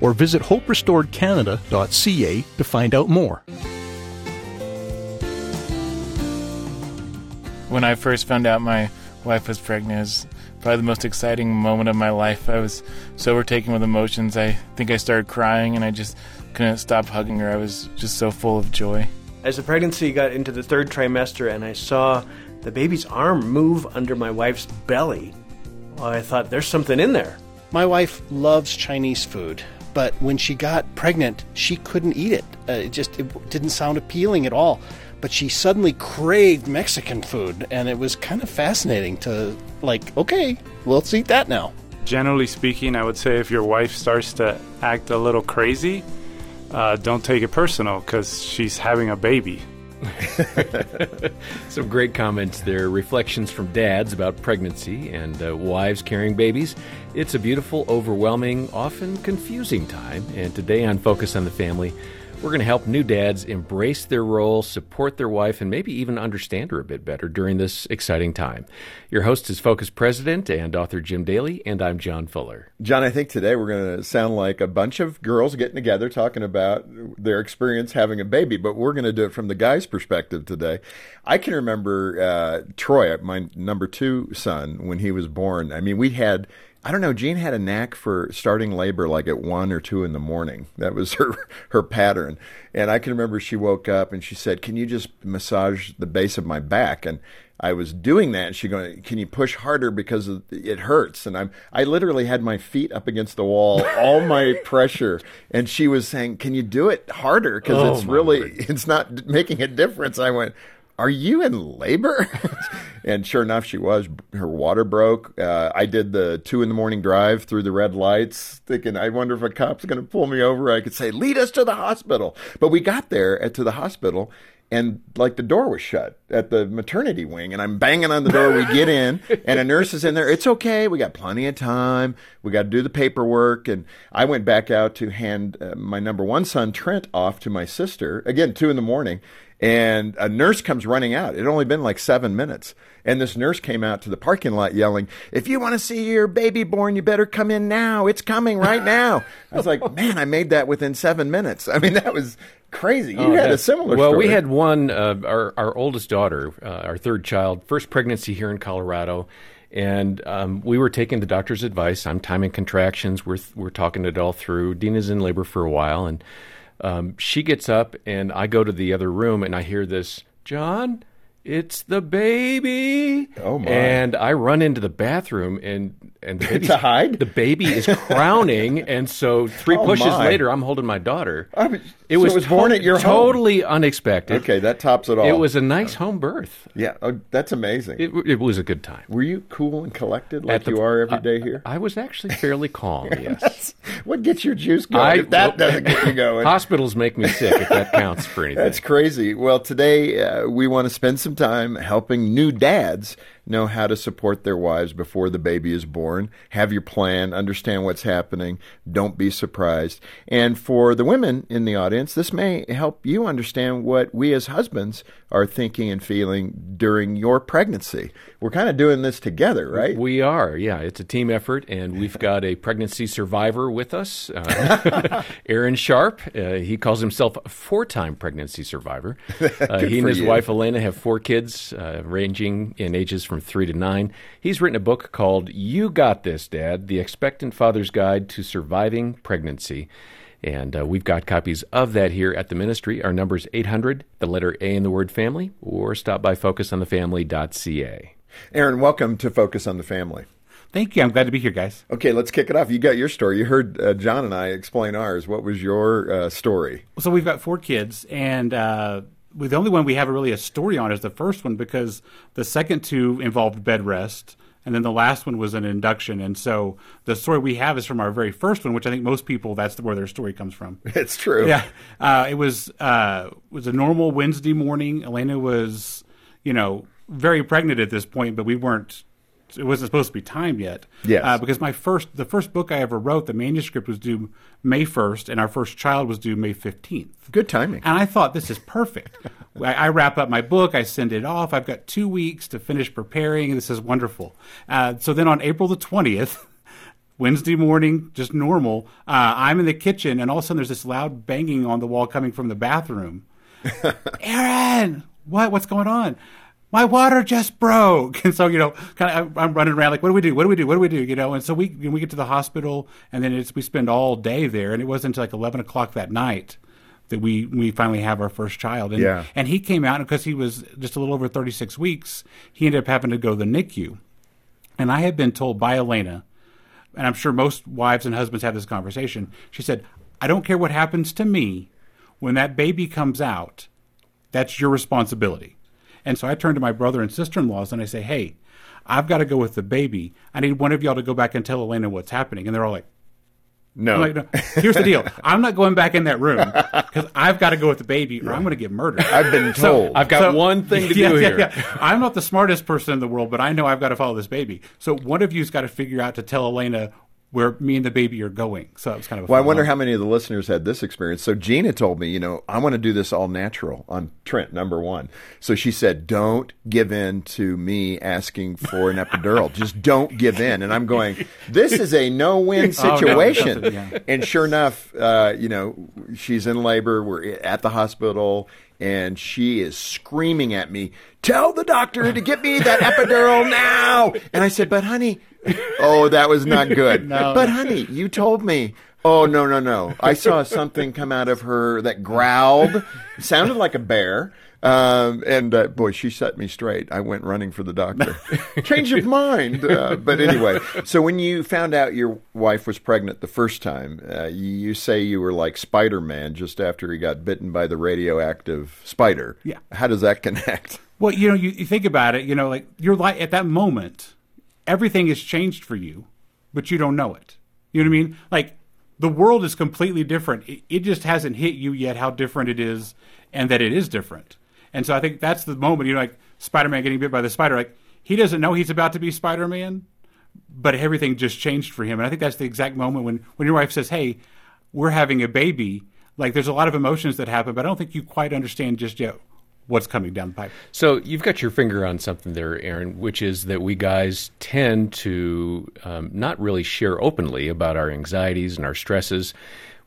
or visit hoperestoredcanada.ca to find out more. When I first found out my wife was pregnant, it was probably the most exciting moment of my life. I was so overtaken with emotions. I think I started crying and I just couldn't stop hugging her. I was just so full of joy. As the pregnancy got into the third trimester and I saw the baby's arm move under my wife's belly, well, I thought there's something in there. My wife loves Chinese food, but when she got pregnant, she couldn't eat it. Uh, it just it didn't sound appealing at all. But she suddenly craved Mexican food, and it was kind of fascinating to, like, okay, let's eat that now. Generally speaking, I would say if your wife starts to act a little crazy, uh, don't take it personal because she's having a baby. Some great comments there. Reflections from dads about pregnancy and uh, wives carrying babies. It's a beautiful, overwhelming, often confusing time. And today on Focus on the Family, we're going to help new dads embrace their role, support their wife, and maybe even understand her a bit better during this exciting time. Your host is Focus President and author Jim Daly, and I'm John Fuller. John, I think today we're going to sound like a bunch of girls getting together talking about their experience having a baby, but we're going to do it from the guy's perspective today. I can remember uh, Troy, my number two son, when he was born. I mean, we had I don't know. Jean had a knack for starting labor like at one or two in the morning. That was her her pattern. And I can remember she woke up and she said, "Can you just massage the base of my back?" And I was doing that. And she going, "Can you push harder because it hurts?" And I'm I literally had my feet up against the wall, all my pressure, and she was saying, "Can you do it harder? Because oh, it's really word. it's not making a difference." I went, are you in labor? and sure enough, she was. Her water broke. Uh, I did the two in the morning drive through the red lights, thinking, I wonder if a cop's going to pull me over. I could say, lead us to the hospital. But we got there at, to the hospital, and like the door was shut at the maternity wing and i'm banging on the door we get in and a nurse is in there it's okay we got plenty of time we got to do the paperwork and i went back out to hand uh, my number one son trent off to my sister again two in the morning and a nurse comes running out. It had only been like seven minutes. And this nurse came out to the parking lot yelling, If you want to see your baby born, you better come in now. It's coming right now. I was like, Man, I made that within seven minutes. I mean, that was crazy. You oh, had a similar Well, story. we had one, uh, our, our oldest daughter, uh, our third child, first pregnancy here in Colorado. And um, we were taking the doctor's advice. I'm timing contractions. We're, we're talking it all through. Dena's in labor for a while. And um, she gets up, and I go to the other room, and I hear this, John, it's the baby. Oh my! And I run into the bathroom, and and the to hide. The baby is crowning, and so three oh pushes my. later, I'm holding my daughter. I mean, it so was, it was to- born at your totally home. unexpected. Okay, that tops it all. It was a nice home birth. Yeah, oh, that's amazing. It, it, was a good time. Were you cool and collected like the, you are every day here? I, I was actually fairly calm. Yes. what gets your juice going? I, if that well, doesn't get you going. Hospitals make me sick. If that counts for anything. That's crazy. Well, today uh, we want to spend some time helping new dads know how to support their wives before the baby is born. Have your plan, understand what's happening, don't be surprised. And for the women in the audience, this may help you understand what we as husbands are thinking and feeling during your pregnancy. We're kind of doing this together, right? We are, yeah. It's a team effort, and we've got a pregnancy survivor with us, uh, Aaron Sharp. Uh, he calls himself a four time pregnancy survivor. Uh, he and his you. wife, Elena, have four kids, uh, ranging in ages from three to nine. He's written a book called You Got This, Dad The Expectant Father's Guide to Surviving Pregnancy. And uh, we've got copies of that here at the ministry. Our number is 800, the letter A in the word family, or stop by focusonthefamily.ca. Aaron, welcome to Focus on the Family. Thank you. I'm glad to be here, guys. Okay, let's kick it off. You got your story. You heard uh, John and I explain ours. What was your uh, story? So we've got four kids, and uh, the only one we have really a story on is the first one because the second two involved bed rest and then the last one was an induction. And so the story we have is from our very first one, which I think most people that's where their story comes from. It's true. Yeah, uh, it was uh, it was a normal Wednesday morning. Elena was, you know, very pregnant at this point, but we weren't. It wasn't supposed to be timed yet. Yes. Uh, because my first, the first book I ever wrote, the manuscript was due May first, and our first child was due May fifteenth. Good timing. And I thought this is perfect. I, I wrap up my book, I send it off. I've got two weeks to finish preparing. This is wonderful. Uh, so then on April the twentieth. Wednesday morning, just normal. Uh, I'm in the kitchen, and all of a sudden there's this loud banging on the wall coming from the bathroom. Aaron, what? What's going on? My water just broke, and so you know, kind of, I'm running around like, what do we do? What do we do? What do we do? You know, and so we we get to the hospital, and then it's we spend all day there, and it wasn't until like 11 o'clock that night that we we finally have our first child. And, Yeah. and he came out because he was just a little over 36 weeks. He ended up having to go to the NICU, and I had been told by Elena and I'm sure most wives and husbands have this conversation. She said, I don't care what happens to me when that baby comes out, that's your responsibility. And so I turn to my brother and sister in laws and I say, Hey, I've got to go with the baby. I need one of y'all to go back and tell Elena what's happening. And they're all like, No. I'm like, no. Here's the deal. I'm not going back in that room because I've got to go with the baby or I'm going to get murdered. I've been told. I've got one thing to Yeah, do yeah, here. yeah. I'm not the smartest person in the world, but I know I've got to follow this baby. So one of you's got to figure out to tell Elena where me and the baby are going. So it was kind of a Well, I wonder moment. how many of the listeners had this experience. So Gina told me, you know, I want to do this all natural on Trent, number one. So she said, don't give in to me asking for an epidural. Just don't give in. And I'm going, this is a no-win Oh, no, situation. yeah. And sure enough, uh, you know, she's in labor. We're at the hospital. And she is screaming at me, tell the doctor to get me that epidural now. And I said, but honey, oh, that was not good. No. But honey, you told me. Oh no no no! I saw something come out of her that growled, sounded like a bear, um, and uh, boy, she set me straight. I went running for the doctor. Change of mind, uh, but anyway. So when you found out your wife was pregnant the first time, uh, you say you were like Spider Man just after he got bitten by the radioactive spider. Yeah. How does that connect? Well, you know, you, you think about it, you know, like you're like at that moment, everything has changed for you, but you don't know it. You know what I mean? Like the world is completely different. It, it just hasn't hit you yet how different it is and that it is different. And so I think that's the moment, you know, like Spider Man getting bit by the spider, like he doesn't know he's about to be Spider Man, but everything just changed for him. And I think that's the exact moment when, when your wife says, Hey, we're having a baby. Like there's a lot of emotions that happen, but I don't think you quite understand just yet what's coming down the pipe. So you've got your finger on something there, Aaron, which is that we guys tend to um, not really share openly about our anxieties and our stresses.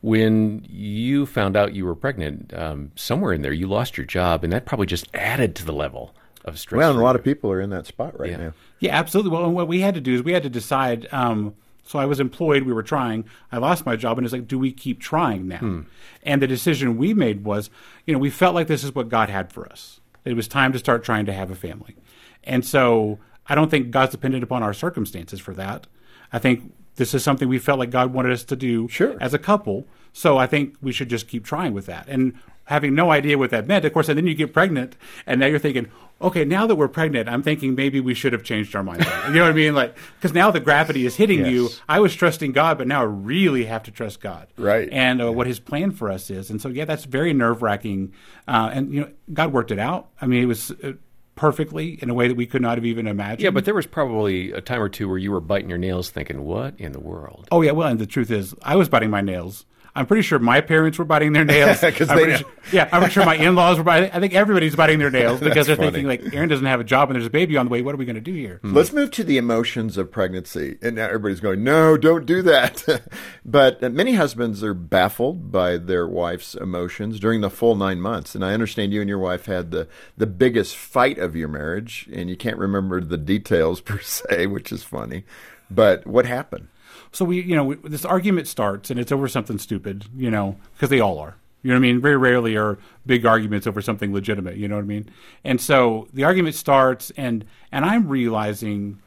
When you found out you were pregnant, um, somewhere in there you lost your job, and that probably just added to the level of stress. Well, and a lot of people are in that spot right Yeah. now. Yeah, absolutely. Well, and what we had to do is we had to decide. Um, so I was employed. We were trying. I lost my job, and it's like, do we keep trying now? Hmm. And the decision we made was, you know, we felt like this is what God had for us. It was time to start trying to have a family, and so I don't think God's dependent upon our circumstances for that. I think this is something we felt like God wanted us to do Sure. as a couple. So I think we should just keep trying with that. And having no idea what that meant, of course, and then you get pregnant, and now you're thinking, okay, now that we're pregnant, I'm thinking maybe we should have changed our mind. you know what I mean? Like, because now the gravity is hitting you. I was trusting God, but now I really have to trust God, Right. And uh, what His plan for us is. And so, yeah, that's very nerve wracking. Uh, and you know, God worked it out. I mean, it was. Uh, Perfectly in a way that we could not have even imagined. Yeah, but there was probably a time or two where you were biting your nails thinking, what in the world? Oh yeah, well, and the truth is, I was biting my nails. I'm pretty sure my parents were biting their nails. I'm they sure- yeah, I'm pretty sure my in-laws were biting. I think everybody's biting their nails because they're funny. thinking like, Aaron doesn't have a job and there's a baby on the way. What are we going to do here? Hmm. Let's move to the emotions of pregnancy. And now everybody's going, no, don't do that. but many husbands are baffled by their wife's emotions during the full nine months. And I understand you and your wife had the, the biggest fight of your marriage, and you can't remember the details per se, which is funny. But what happened? So we, you know, we, this argument starts and it's over something stupid, you know, because they all are. You know what I mean? Very rarely are big arguments over something legitimate. You know what I mean? And so the argument starts, and and I'm realizing,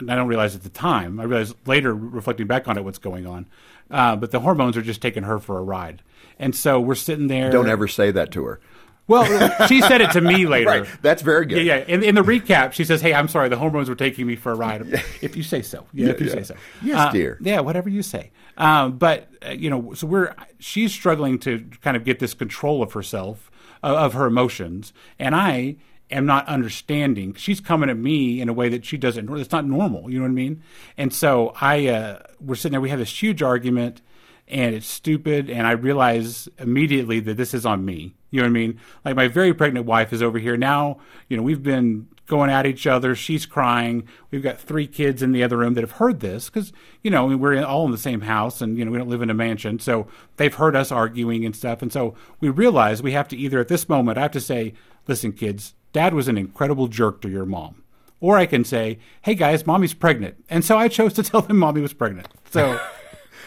and I don't realize at the time. I realize later, reflecting back on it, what's going on. Uh, but the hormones are just taking her for a ride, and so we're sitting there. Don't ever say that to her. Well, she said it to me later. Right. That's very good. Yeah, yeah. In, in the recap, she says, "Hey, I'm sorry. The hormones were taking me for a ride. If you say so. Yeah, if you yeah. say so. Yes, Uh, dear. Yeah, whatever you say. Um, but uh, you know, so we're she's struggling to kind of get this control of herself, uh, of her emotions, and I am not understanding. She's coming at me in a way that she doesn't. It's not normal. You know what I mean? And so I, uh, we're sitting there. We have this huge argument and it's stupid. And I realize immediately that this is on me. You know what I mean? Like my very pregnant wife is over here now. You know, we've been going at each other. She's crying. We've got three kids in the other room that have heard this because you know we're all in the same house and you know we don't live in a mansion, so they've heard us arguing and stuff. And so we realize we have to either at this moment I have to say, listen, kids, Dad was an incredible jerk to your mom. Or I can say, hey guys, mommy's pregnant. And so I chose to tell them mommy was pregnant. So.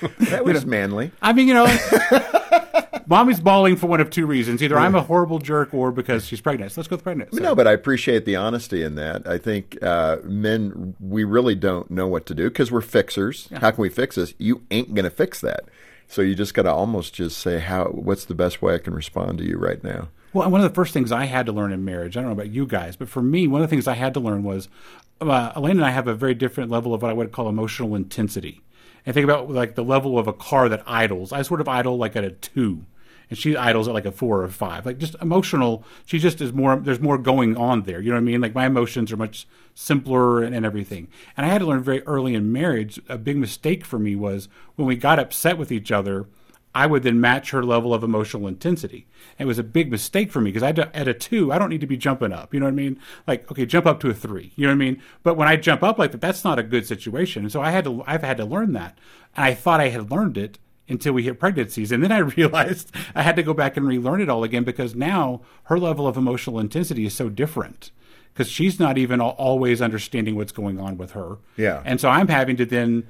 That was manly. I mean, you know, mommy's bawling for one of two reasons: either I'm a horrible jerk, or because she's pregnant. So let's go with pregnant. So- No, but I appreciate the honesty in that. I think uh, men, we really don't know what to do because we're fixers. How can we fix this? You ain't going to fix that. So you just got to almost just say, "How? What's the best way I can respond to you right now?" Well, one of the first things I had to learn in marriage, I don't know about you guys, but for me, one of the things I had to learn was uh, Elaine and I have a very different level of what I would call emotional intensity. And think about like the level of a car that idles. I sort of idle like at a two, and she idles at like a four or five. Like just emotional. She just is more. There's more going on there. You know what I mean? Like my emotions are much simpler and, and everything. And I had to learn very early in marriage. A big mistake for me was when we got upset with each other. I would then match her level of emotional intensity. And it was a big mistake for me because I at a two, I don't need to be jumping up. You know what I mean? Like, okay, jump up to a three. You know what I mean? But when I jump up like that, that's not a good situation. And so I had to, I've had to learn that. And I thought I had learned it until we hit pregnancies. And then I realized I had to go back and relearn it all again because now her level of emotional intensity is so different because she's not even always understanding what's going on with her. Yeah. And so I'm having to then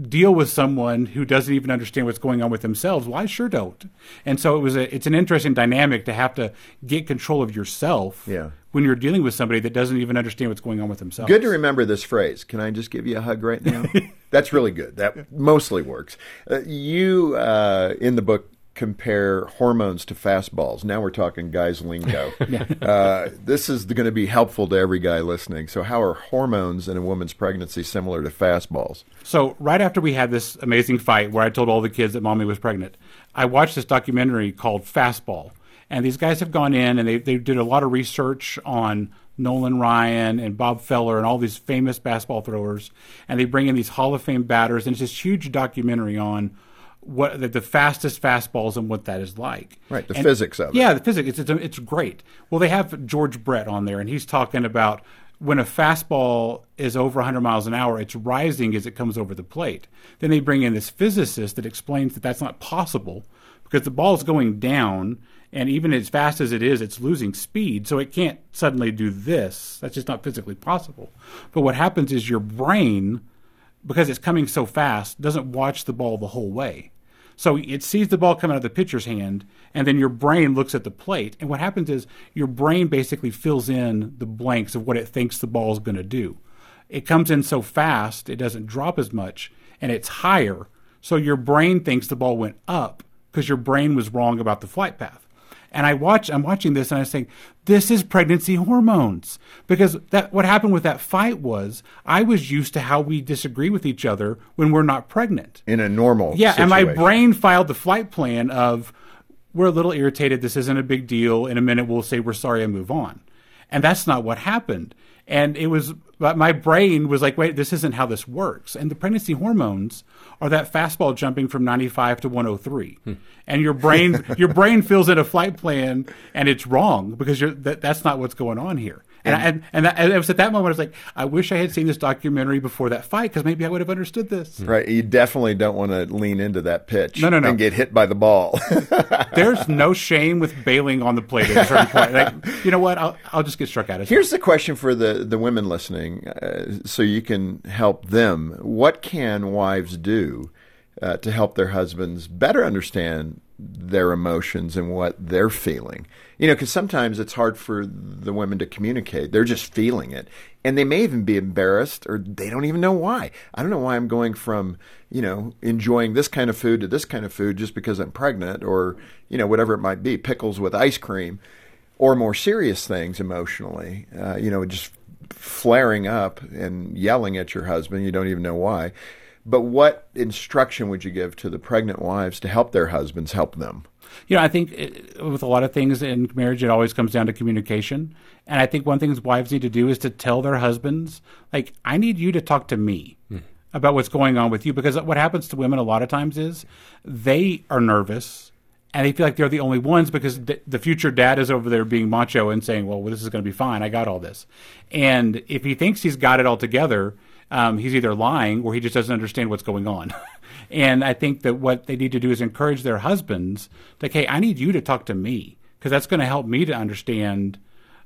deal with someone who doesn't even understand what's going on with themselves. Well, I sure don't. And so it was a it's an interesting dynamic to have to get control of yourself Yeah. when you're dealing with somebody that doesn't even understand what's going on with themselves. Good to remember this phrase. Can I just give you a hug right now? That's really good. That mostly works. Uh, you uh, in the book compare hormones to fastballs. Now we're talking guys lingo. uh, this is going to be helpful to every guy listening. So, how are hormones in a woman's pregnancy similar to fastballs? So right after we had this amazing fight where I told all the kids that mommy was pregnant, I watched this documentary called Fastball. And these guys have gone in and they, they did a lot of research on Nolan Ryan and Bob Feller and all these famous fastball throwers. And they bring in these Hall of Fame batters. And it's this huge documentary on what the, the fastest fastballs and what that is like. Right, the And- physics of it. Yeah, the physics. It's, it's, it's great. Well, they have George Brett on there, and he's talking about when a fastball is over 100 miles an hour, it's rising as it comes over the plate. Then they bring in this physicist that explains that that's not possible because the ball is going down, and even as fast as it is, it's losing speed, so it can't suddenly do this. That's just not physically possible. But what happens is your brain, because it's coming so fast, doesn't watch the ball the whole way. So it sees the ball come out of the pitcher's hand, and then your brain looks at the plate. And what happens is your brain basically fills in the blanks of what it thinks the ball is going to do. It comes in so fast, it doesn't drop as much, and it's higher. So your brain thinks the ball went up because your brain was wrong about the flight path. And I watch, I'm watching this, and I'm saying, this is pregnancy hormones because that what happened with that fight was I was used to how we disagree with each other when we're not pregnant. In a normal Yeah, and my brain filed the flight plan of we're a little irritated. This isn't a big deal. In a minute, we'll say we're sorry and move on. And that's not what happened. And it was, but my brain was like, wait, this isn't how this works. And the pregnancy hormones are that fastball jumping from 95 to 103. And your brain, your brain fills in a flight plan and it's wrong because you're, that, that's not what's going on here. And, I, and, and, that, and it was at that moment I was like, I wish I had seen this documentary before that fight because maybe I would have understood this. Right, you definitely don't want to lean into that pitch No, no, no. and get hit by the ball. There's no shame with bailing on the plate at a certain point. Like, you know what? I'll, I'll just get struck out. It's Here's the question for the, the women listening, uh, so you can help them. What can wives do uh, to help their husbands better understand their emotions and what they're feeling. You know, because sometimes it's hard for the women to communicate. They're just feeling it. And they may even be embarrassed or they don't even know why. I don't know why I'm going from, you know, enjoying this kind of food to this kind of food just because I'm pregnant or, you know, whatever it might be, pickles with ice cream or more serious things emotionally. Uh, you know, just flaring up and yelling at your husband. You don't even know why. But what instruction would you give to the pregnant wives to help their husbands help them? You know, I think it, with a lot of things in marriage, it always comes down to communication. And I think one thing wives need to do is to tell their husbands, like, I need you to talk to me mm. about what's going on with you. Because what happens to women a lot of times is they are nervous and they feel like they're the only ones because the future dad is over there being macho and saying, well, this is going to be fine. I got all this. And if he thinks he's got it all together, um, he's either lying or he just doesn't understand what's going on. and I think that what they need to do is encourage their husbands, like, hey, I need you to talk to me because that's going to help me to understand,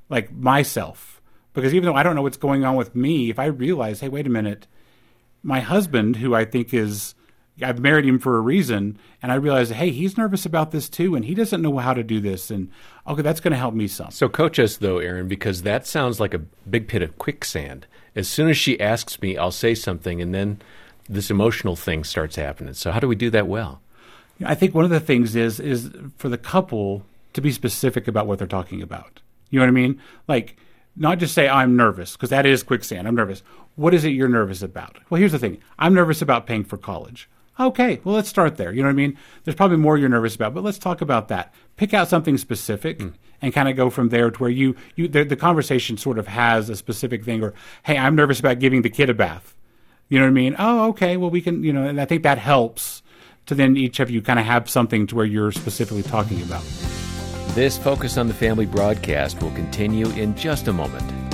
like, myself. Because even though I don't know what's going on with me, if I realize, hey, wait a minute, my husband, who I think is, I've married him for a reason, and I realize, hey, he's nervous about this too, and he doesn't know how to do this, and okay, that's going to help me some. So coach us though, Aaron, because that sounds like a big pit of quicksand as soon as she asks me, I'll say something, and then this emotional thing starts happening. So how do we do that well? I think one of the things is is for the couple to be specific about what they're talking about. You know what I mean? Like not just say I'm nervous because that is quicksand. I'm nervous. What is it you're nervous about? Well, here's the thing. I'm nervous about paying for college. Okay, well let's start there. You know what I mean? There's probably more you're nervous about, but let's talk about that. Pick out something specific mm and kind of go from there to where you you the, the conversation sort of has a specific thing or hey i'm nervous about giving the kid a bath you know what i mean oh okay well we can you know and i think that helps to then each of you kind of have something to where you're specifically talking about this focus on the family broadcast will continue in just a moment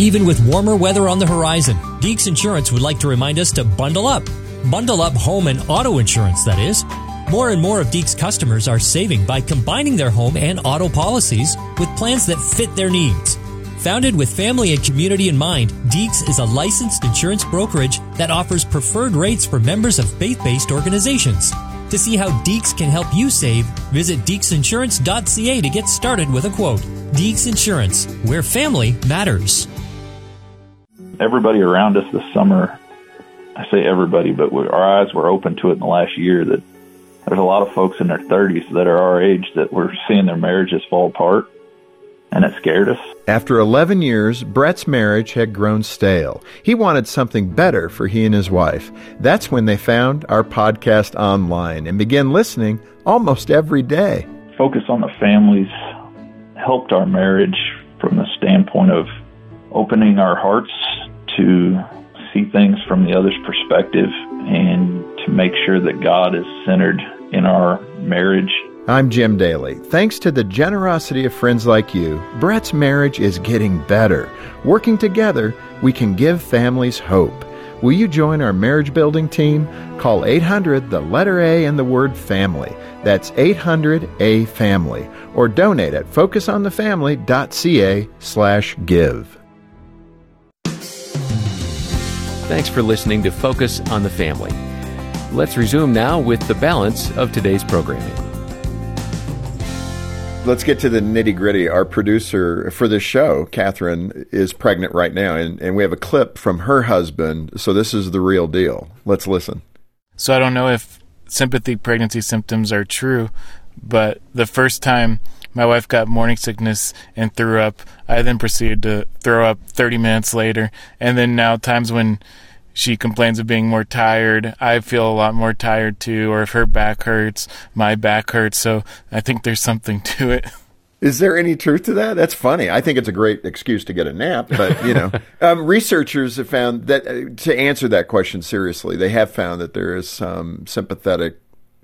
even with warmer weather on the horizon deeks insurance would like to remind us to bundle up bundle up home and auto insurance that is more and more of Deeks customers are saving by combining their home and auto policies with plans that fit their needs. Founded with family and community in mind, Deeks is a licensed insurance brokerage that offers preferred rates for members of faith based organizations. To see how Deeks can help you save, visit deeksinsurance.ca to get started with a quote. Deeks Insurance, where family matters. Everybody around us this summer, I say everybody, but our eyes were open to it in the last year that there's a lot of folks in their 30s that are our age that we're seeing their marriages fall apart, and it scared us. After 11 years, Brett's marriage had grown stale. He wanted something better for he and his wife. That's when they found our podcast online and began listening almost every day. Focus on the families helped our marriage from the standpoint of opening our hearts to see things from the other's perspective and to make sure that God is centered in our marriage. I'm Jim Daly. Thanks to the generosity of friends like you, Brett's marriage is getting better. Working together, we can give families hope. Will you join our marriage building team? Call 800 the letter A and the word family. That's 800 A family or donate at focusonthefamily.ca Thanks for listening to Focus on the Family. Let's resume now with the balance of today's programming. Let's get to the nitty gritty. Our producer for this show, Catherine, is pregnant right now, and, and we have a clip from her husband. So this is the real deal. Let's listen. So I don't know if sympathy pregnancy symptoms are true, but the first time my wife got morning sickness and threw up. I then proceeded to throw up 30 minutes later. And then now, times when she complains of being more tired, I feel a lot more tired too. Or if her back hurts, my back hurts. So I think there's something to it. Is there any truth to that? That's funny. I think it's a great excuse to get a nap, but you know, um, researchers have found that uh, to answer that question seriously, they have found that there is some sympathetic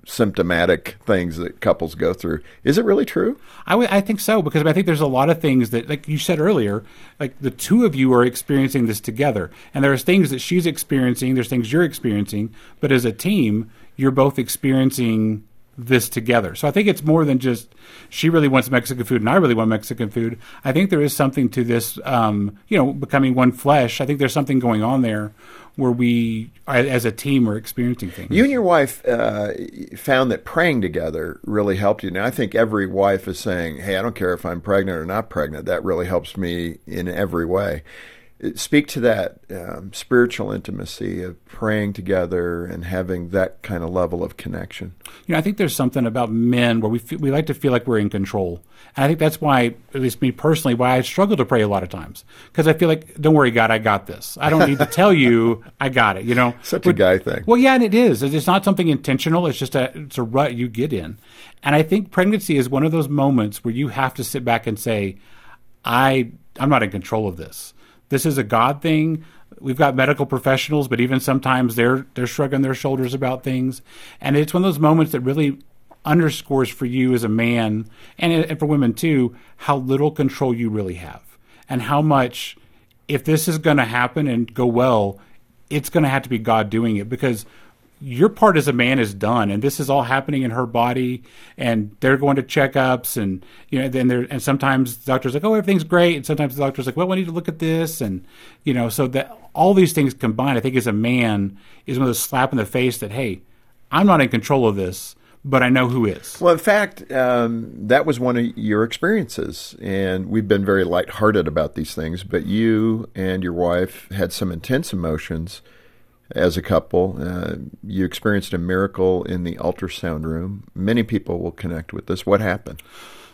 symptomatic things that couples go through. Is it really true? I, w- I think so because I think there's a lot of things that, like you said earlier, like the two of you are experiencing this together, and there's things that she's experiencing, there's things you're experiencing, but as a team, you're both experiencing this together. So I think it's more than just she really wants Mexican food and I really want Mexican food. I think there is something to this, um, you know, becoming one flesh. I think there's something going on there where we, as a team, are experiencing things. You and your wife uh, found that praying together really helped you. Now, I think every wife is saying, "Hey, I don't care if I'm pregnant or not pregnant. That really helps me in every way." Speak to that um, spiritual intimacy of praying together and having that kind of level of connection. You know, I think there's something about men where we feel, we like to feel like we're in control, and I think that's why, at least me personally, why I struggle to pray a lot of times because I feel like, don't worry, God, I got this. I don't need to tell you I got it. You know, such but, a guy thing. Well, yeah, and it is. It's not something intentional. It's just a it's a rut you get in, and I think pregnancy is one of those moments where you have to sit back and say, I I'm not in control of this this is a God thing. We've got medical professionals, but even sometimes they're they're shrugging their shoulders about things, and it's one of those moments that really underscores for you as a man and, and for women too how little control you really have, and how much if this is going to happen and go well, it's going to have to be God doing it because your part as a man is done and this is all happening in her body and they're going to checkups and you know then there and sometimes the doctor's like oh everything's great and sometimes the doctor's like well we need to look at this and you know so that all these things combined i think as a man is one of those slap in the face that hey i'm not in control of this but I know who is. Well, in fact, um, that was one of your experiences, and we've been very lighthearted about these things. But you and your wife had some intense emotions as a couple. Uh, you experienced a miracle in the ultrasound room. Many people will connect with this. What happened?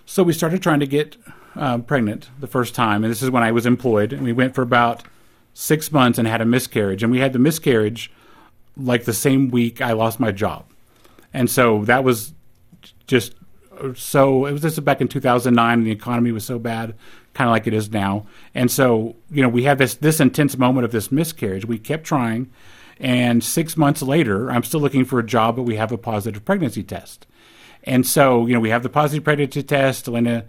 So we started trying to get um, pregnant the first time, and this is when I was employed. And we went for about six months and had a miscarriage. And we had the miscarriage like the same week I lost my job, and so that was just so. It was this back in 2009, and the economy was so bad. Kind of like it is now, and so you know we had this this intense moment of this miscarriage. We kept trying, and six months later, I'm still looking for a job, but we have a positive pregnancy test. And so, you know, we have the positive pregnancy test. Elena,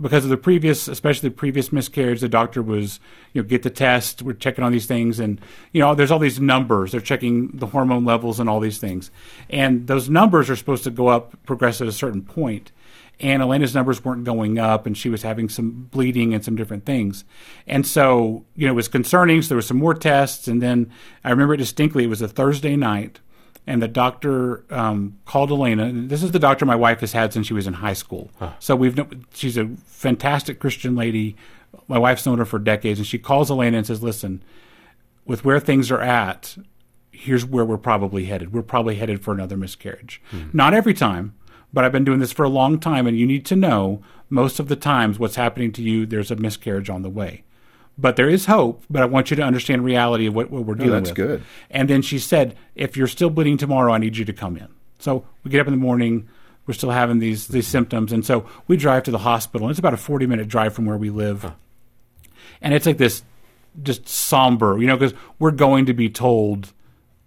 because of the previous, especially the previous miscarriage, the doctor was, you know, get the test. We're checking on these things, and you know, there's all these numbers. They're checking the hormone levels and all these things, and those numbers are supposed to go up, progress at a certain point and Elena's numbers weren't going up, and she was having some bleeding and some different things. And so, you know, it was concerning. So there were some more tests, and then I remember distinctly. It was a Thursday night, and the doctor um, called Elena. This is the doctor my wife has had since she was in high school. Huh. So we've she's a fantastic Christian lady. My wife's known her for decades, and she calls Elena and says, "Listen, with where things are at." Here's where we're probably headed. We're probably headed for another miscarriage. Mm-hmm. Not every time, but I've been doing this for a long time, and you need to know most of the times what's happening to you, there's a miscarriage on the way. But there is hope, but I want you to understand reality of what, what we're dealing that's with. That's good. And then she said, if you're still bleeding tomorrow, I need you to come in. So we get up in the morning, we're still having these these symptoms, and so we drive to the hospital. And it's about a 40 minute drive from where we live, huh. and it's like this just somber, you know, because we're going to be told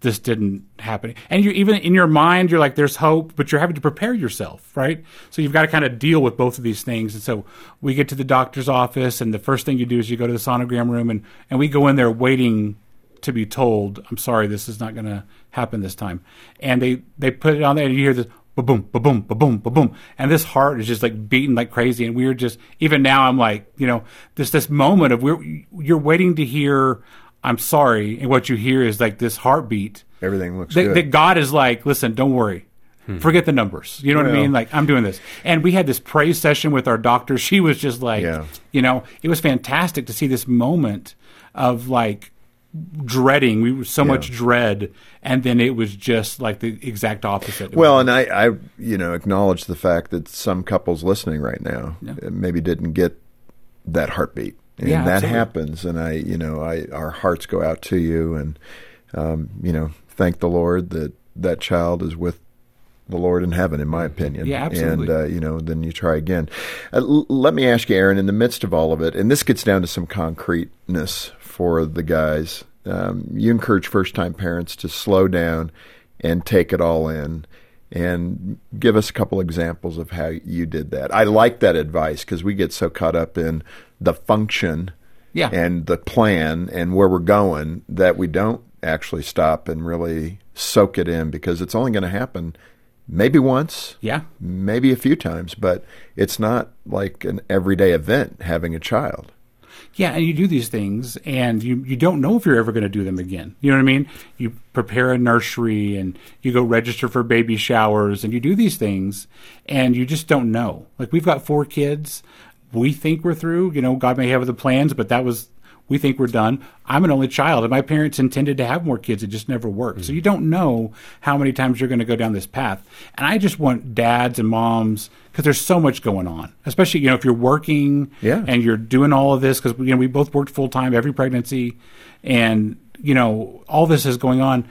this didn't happen. And you even in your mind, you're like, there's hope, but you're having to prepare yourself, right? So you've got to kind of deal with both of these things. And so we get to the doctor's office, and the first thing you do is you go to the sonogram room, and, and we go in there waiting to be told, I'm sorry, this is not going to happen this time. And they, they put it on there, and you hear this ba boom, ba boom, ba boom, ba boom. And this heart is just like beating like crazy. And we are just, even now, I'm like, you know, this, this moment of we're, you're waiting to hear, I'm sorry, and what you hear is like this heartbeat. Everything looks that, good. That God is like, listen, don't worry. Hmm. Forget the numbers. You know well, what I mean? Like I'm doing this. And we had this praise session with our doctor. She was just like, yeah. you know, it was fantastic to see this moment of like dreading. We were so yeah. much dread, and then it was just like the exact opposite. Well, and I, I, you know, acknowledge the fact that some couples listening right now yeah. maybe didn't get that heartbeat and yeah, that absolutely. happens and i you know i our hearts go out to you and um, you know thank the lord that that child is with the Lord in heaven, in my opinion. Yeah, absolutely. And uh, you know, then you try again. Uh, l- let me ask you, Aaron, in the midst of all of it, and this gets down to some concreteness for the guys. Um, you encourage first-time parents to slow down and take it all in, and give us a couple examples of how you did that. I like that advice because we get so caught up in the function yeah. and the plan and where we're going that we don't actually stop and really soak it in because it's only going to happen maybe once, yeah, maybe a few times, but it's not like an everyday event having a child. Yeah, and you do these things, and you you don't know if you're ever going to do them again. You know what I mean? You prepare a nursery, and you go register for baby showers, and you do these things, and you just don't know. Like we've got four kids. We think we're through. You know, God may have other plans, but that was we think we're done. I'm an only child, and my parents intended to have more kids. It just never worked. Mm-hmm. So you don't know how many times you're going to go down this path. And I just want dads and moms because there's so much going on, especially you know if you're working yeah. and you're doing all of this because you know we both worked full time every pregnancy, and you know all this is going on.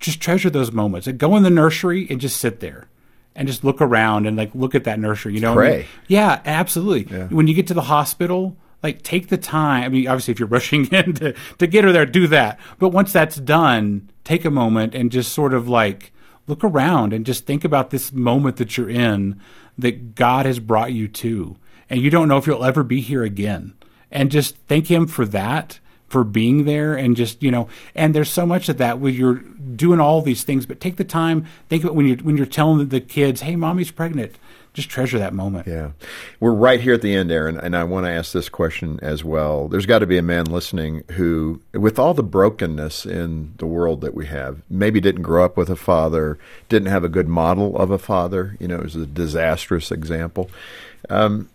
Just treasure those moments and go in the nursery and just sit there and just look around and like look at that nursery. You know, pray. I mean, yeah, absolutely. Yeah. When you get to the hospital like take the time. I mean, obviously, if you're rushing in to, to get her there, do that. But once that's done, take a moment and just sort of like look around and just think about this moment that you're in that God has brought you to. And you don't know if you'll ever be here again. And just thank Him for that, for being there. And just, you know, and there's so much of that where you're doing all these things, but take the time, think about when you're, when you're telling the kids, hey, mommy's pregnant just treasure that moment. Yeah. We're right here at the end, Aaron, and I want to ask this question as well. There's got to be a man listening who, with all the brokenness in the world that we have, maybe didn't grow up with a father, didn't have a good model of a father, you know, it was a disastrous example. Um,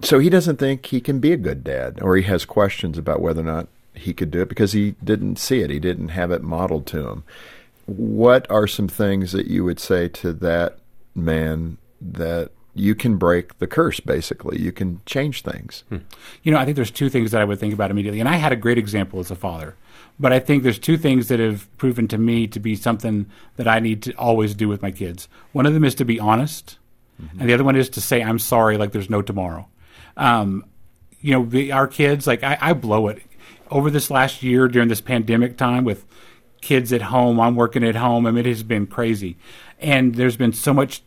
so he doesn't think he can be a good dad, or he has questions about whether or not he could do it because he didn't see it, he didn't have it modeled to him. What are some things that you would say to that man that you can break the curse basically. You can change things. Hmm. you know i think there's two things that i would think about immediately and i had a great example as a father. But i think there's two things that have proven to me to be something that i need to always do with my kids. One of them is to be honest mm-hmm. and the other one is to say i'm sorry like there's no tomorrow. Um, you know the, our kids like I, I blow it. Over this last year during this pandemic time with kids at home i'm working at home i mean it has been crazy. And there's been so much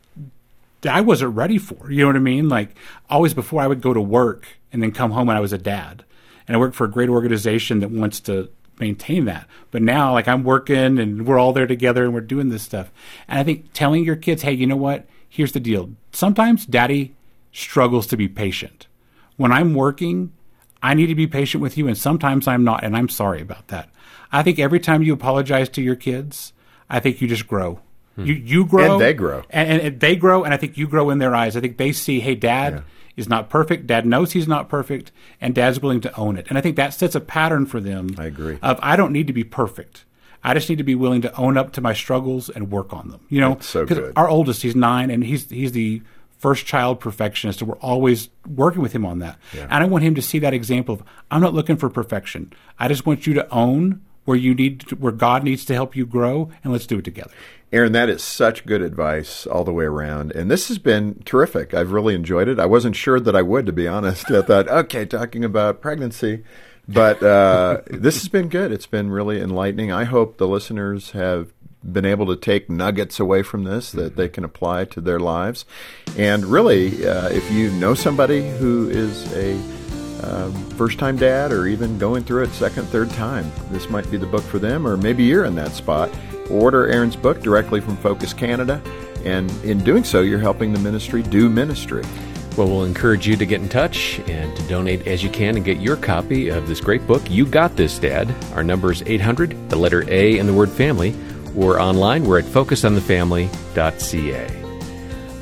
I wasn't ready for. You know what I mean? Like always before I would go to work and then come home when I was a dad. And I worked for a great organization that wants to maintain that. But now like I'm working and we're all there together and we're doing this stuff. And I think telling your kids, "Hey, you know what? Here's the deal. Sometimes daddy struggles to be patient. When I'm working, I need to be patient with you and sometimes I'm not and I'm sorry about that. I think every time you apologize to your kids, I think you just grow you you grow and they grow and, and, they grow and I think you grow in their eyes. I think they see, hey, Dad yeah. is not perfect. Dad knows he's not perfect, and Dad's willing to own it. And I think that sets a pattern for them. I agree. Of I don't need to be perfect. I just need to be willing to own up to my struggles and work on them. You know, That's so good. Our oldest, he's nine, and he's he's the first child perfectionist, and we're always working with him on that. Yeah. And I want him to see that example of I'm not looking for perfection. I just want you to own where you need to, where God needs to help you grow, and let's do it together. Aaron, that is such good advice all the way around. And this has been terrific. I've really enjoyed it. I wasn't sure that I would, to be honest. I thought, okay, talking about pregnancy. But uh, this has been good. It's been really enlightening. I hope the listeners have been able to take nuggets away from this that they can apply to their lives. And really, uh, if you know somebody who is a um, first time dad or even going through it second, third time, this might be the book for them, or maybe you're in that spot. Order Aaron's book directly from Focus Canada, and in doing so, you're helping the ministry do ministry. Well, we'll encourage you to get in touch and to donate as you can and get your copy of this great book, You Got This, Dad. Our number is 800, the letter A, and the word family, or online, we're at focusonthefamily.ca.